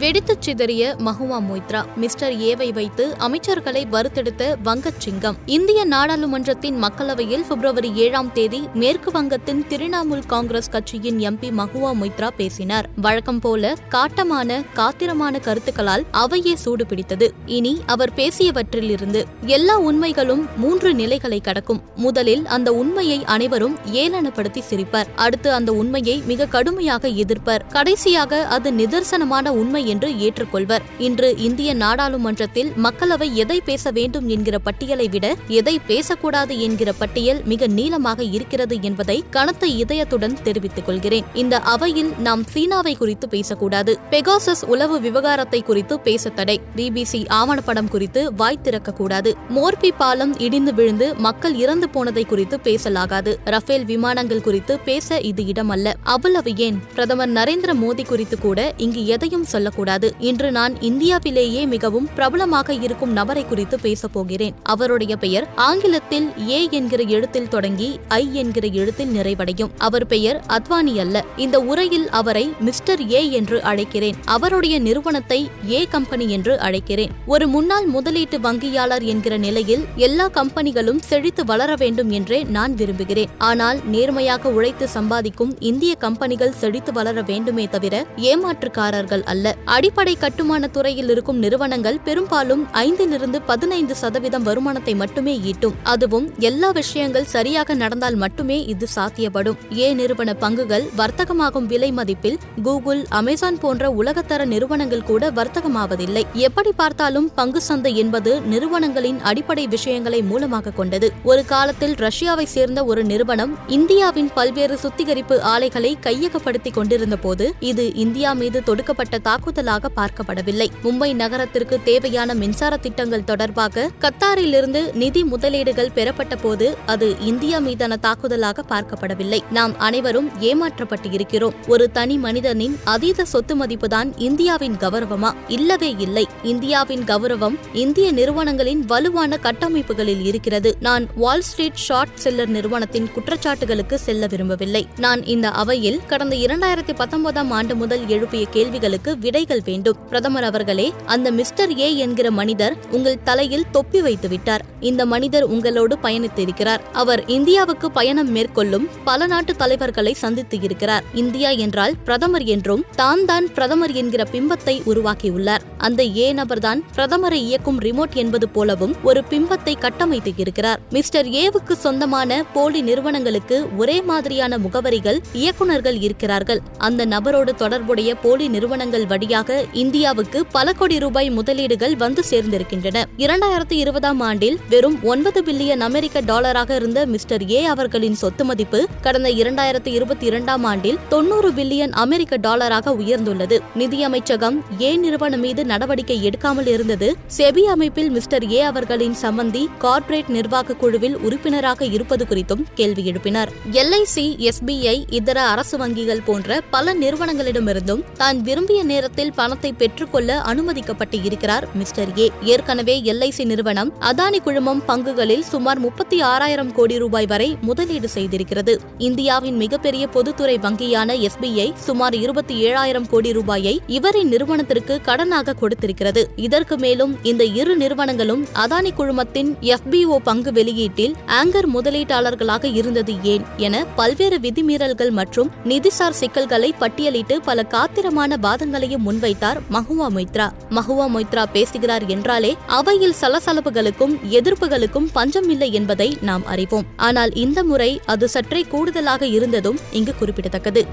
வெடித்துச் சிதறிய மஹுவா மொய்த்ரா மிஸ்டர் ஏவை வைத்து அமைச்சர்களை வறுத்தெடுத்த வங்கச் சிங்கம். இந்திய நாடாளுமன்றத்தின் மக்களவையில் பிப்ரவரி ஏழாம் தேதி மேற்கு வங்கத்தின் திரிணாமுல் காங்கிரஸ் கட்சியின் எம்பி மஹுவா மொய்த்ரா பேசினார். வழக்கம் போல காட்டமான காத்திரமான கருத்துக்களால் அவையே சூடு பிடித்தது இனி அவர் பேசியவற்றிலிருந்து எல்லா உண்மைகளும் மூன்று நிலைகளை கடக்கும். முதலில் அந்த உண்மையை அனைவரும் ஏளனப்படுத்தி சிரிப்பர். அடுத்து அந்த உண்மையை மிக கடுமையாக எதிர்ப்பர். கடைசியாக அது நிதர்சனமான உண்மை என்று ஏற்றுக்கொள்வர். இன்று இந்திய நாடாளுமன்றத்தில் மக்களவை எதை பேச வேண்டும் என்கிற பட்டியலை விட எதை பேசக்கூடாது என்கிற பட்டியல் மிக நீளமாக இருக்கிறது என்பதை கனத்த இதயத்துடன் தெரிவித்துக் கொள்கிறேன். இந்த அவையில் நாம் சீனாவை குறித்து பேசக்கூடாது பெகாசஸ் உளவு விவகாரத்தை குறித்து பேச தடை பிபிசி ஆவணப்படம் குறித்து வாய் திறக்கக்கூடாது மோர்பி பாலம் இடிந்து விழுந்து மக்கள் இறந்து போனதை குறித்து பேசலாகாது ரஃபேல் விமானங்கள் குறித்து பேச இது இடமல்ல. அவ்வளவு ஏன்? பிரதமர் நரேந்திர மோடி குறித்து கூட இங்கு எதையும் சொல்ல சொல்லக்கூடாது. இன்று நான் இந்தியாவிலேயே மிகவும் பிரபலமாக இருக்கும் நபரை குறித்து பேசப் போகிறேன். அவருடைய பெயர் ஆங்கிலத்தில் ஏ என்கிற எழுத்தில் தொடங்கி ஐ என்கிற எழுத்தில் நிறைவடையும். அவர் பெயர் அத்வானி அல்ல. இந்த உரையில் அவரை மிஸ்டர் ஏ என்று அழைக்கிறேன். அவருடைய நிறுவனத்தை ஏ கம்பெனி என்று அழைக்கிறேன். ஒரு முன்னாள் முதலீட்டு வங்கியாளர் என்கிற நிலையில் எல்லா கம்பெனிகளும் செழித்து வளர வேண்டும் என்றே நான் விரும்புகிறேன். ஆனால் நேர்மையாக உழைத்து சம்பாதிக்கும் இந்திய கம்பெனிகள் செழித்து வளர வேண்டுமே தவிர ஏமாற்றுக்காரர்கள் அல்ல. அடிப்படை கட்டுமான துறையில் இருக்கும் நிறுவனங்கள் பெரும்பாலும் ஐந்திலிருந்து பதினைந்து சதவீதம் வருமானத்தை மட்டுமே ஈட்டும். அதுவும் எல்லா விஷயங்கள் சரியாக நடந்தால் மட்டுமே இது சாத்தியப்படும். ஏ நிறுவன பங்குகள் வர்த்தகமாகும் விலை மதிப்பில் கூகுள் அமேசான் போன்ற உலகத்தர நிறுவனங்கள் கூட வர்த்தகமாவதில்லை. எப்படி பார்த்தாலும் பங்கு சந்தை என்பது நிறுவனங்களின் அடிப்படை விஷயங்களை மூலமாக கொண்டது. ஒரு காலத்தில் ரஷ்யாவை சேர்ந்த ஒரு நிறுவனம் இந்தியாவின் பல்வேறு சுத்திகரிப்பு ஆலைகளை கையகப்படுத்திக் கொண்டிருந்த போது இது இந்தியா மீது தொடுக்கப்பட்ட தாக்குதலாக பார்க்கப்படவில்லை. மும்பை நகரத்திற்கு தேவையான மின்சார திட்டங்கள் தொடர்பாக கத்தாரிலிருந்து நிதி முதலீடுகள் பெறப்பட்ட போது அது இந்தியா மீதான தாக்குதலாக பார்க்கப்படவில்லை. நாம் அனைவரும் ஏமாற்றப்பட்டு இருக்கிறோம் ஒரு தனி மனிதனின் அதீத சொத்து மதிப்புதான் இந்தியாவின் கௌரவமா? இல்லவே இல்லை. இந்தியாவின் கௌரவம் இந்திய நிறுவனங்களின் வலுவான கட்டமைப்புகளில் இருக்கிறது. நான் வால் ஸ்ட்ரீட் ஷார்ட் செல்லர் நிறுவனத்தின் குற்றச்சாட்டுகளுக்கு செல்ல விரும்பவில்லை. நான் இந்த அவையில் கடந்த இரண்டாயிரத்தி பத்தொன்பதாம் ஆண்டு முதல் எழுப்பிய கேள்விகளுக்கு விடை விடைகள் வேண்டும். பிரதமர் அவர்களே அந்த மிஸ்டர் ஏ என்கிற மனிதர் உங்கள் தலையில் தொப்பி வைத்து விட்டார். இந்த மனிதர் உங்களோடு பயணித்திருக்கிறார். அவர் இந்தியாவுக்கு பயணம் மேற்கொள்ளும் பல நாட்டு தலைவர்களை சந்தித்து இருக்கிறார். இந்தியா என்றால் பிரதமர் என்றும் தான் தான் பிரதமர் என்கிற பிம்பத்தை உருவாக்கியுள்ளார். அந்த ஏ நபர்தான் பிரதமரை இயக்கும் ரிமோட் என்பது போலவும் ஒரு பிம்பத்தை கட்டமைத்து இருக்கிறார். மிஸ்டர் ஏவுக்கு சொந்தமான போலி நிறுவனங்களுக்கு ஒரே மாதிரியான முகவரிகள் இயக்குநர்கள் இருக்கிறார்கள். அந்த நபரோடு தொடர்புடைய போலி நிறுவனங்கள் வழி வழியாக இந்தியாவுக்கு பல கோடி ரூபாய் முதலீடுகள் வந்து சேர்ந்திருக்கின்றன. இரண்டாயிரத்தி இருபதாம் ஆண்டில் வெறும் ஒன்பது பில்லியன் அமெரிக்க டாலராக இருந்த மிஸ்டர் ஏ அவர்களின் சொத்து மதிப்பு கடந்த இரண்டாயிரத்தி இருபத்தி இரண்டாம் ஆண்டில் தொன்னூறு பில்லியன் அமெரிக்க டாலராக உயர்ந்துள்ளது. நிதியமைச்சகம் ஏ நிறுவனம் மீது நடவடிக்கை எடுக்காமல் இருந்தது. செபி அமைப்பில் மிஸ்டர் ஏ அவர்களின் சம்பந்தி கார்ப்பரேட் நிர்வாக குழுவில் உறுப்பினராக இருப்பது குறித்தும் கேள்வி எழுப்பினர். எல்ஐசி எஸ்பிஐ இதர அரசு வங்கிகள் போன்ற பல நிறுவனங்களிடமிருந்தும் தான் விரும்பிய நேரத்தில் பணத்தை பெற்றுக்கொள்ள அனுமதிக்கப்பட்டு இருக்கிறார் மிஸ்டர் ஏ. ஏற்கனவே எல்ஐசி நிறுவனம் அதானி குழுமம் பங்குகளில் சுமார் முப்பத்தி ஆறாயிரம் கோடி ரூபாய் வரை முதலீடு செய்திருக்கிறது. இந்தியாவின் மிகப்பெரிய பொதுத்துறை வங்கியான எஸ்பிஐ சுமார் இருபத்தி ஏழாயிரம் கோடி ரூபாயை இவரின் நிறுவனத்திற்கு கடனாக கொடுத்திருக்கிறது. இதற்கு மேலும் இந்த இரு நிறுவனங்களும் அதானி குழுமத்தின் எஃபிஓ பங்கு வெளியீட்டில் ஆங்கர் முதலீட்டாளர்களாக இருந்தது ஏன் என பல்வேறு விதிமீறல்கள் மற்றும் நிதிசார் சிக்கல்களை பட்டியலிட்டு பல காத்திரமான வாதங்களையும் முன்வைத்தார் மஹுவா மொய்த்ரா. மஹுவா மொய்த்ரா பேசுகிறார் என்றாலே அவையில் சலசலப்புகளுக்கும் எதிர்ப்புகளுக்கும் பஞ்சம் இல்லை என்பதை நாம் அறிவோம். ஆனால் இந்த முறை அது சற்றே கூடுதலாக இருந்ததும் இங்கு குறிப்பிடத்தக்கது.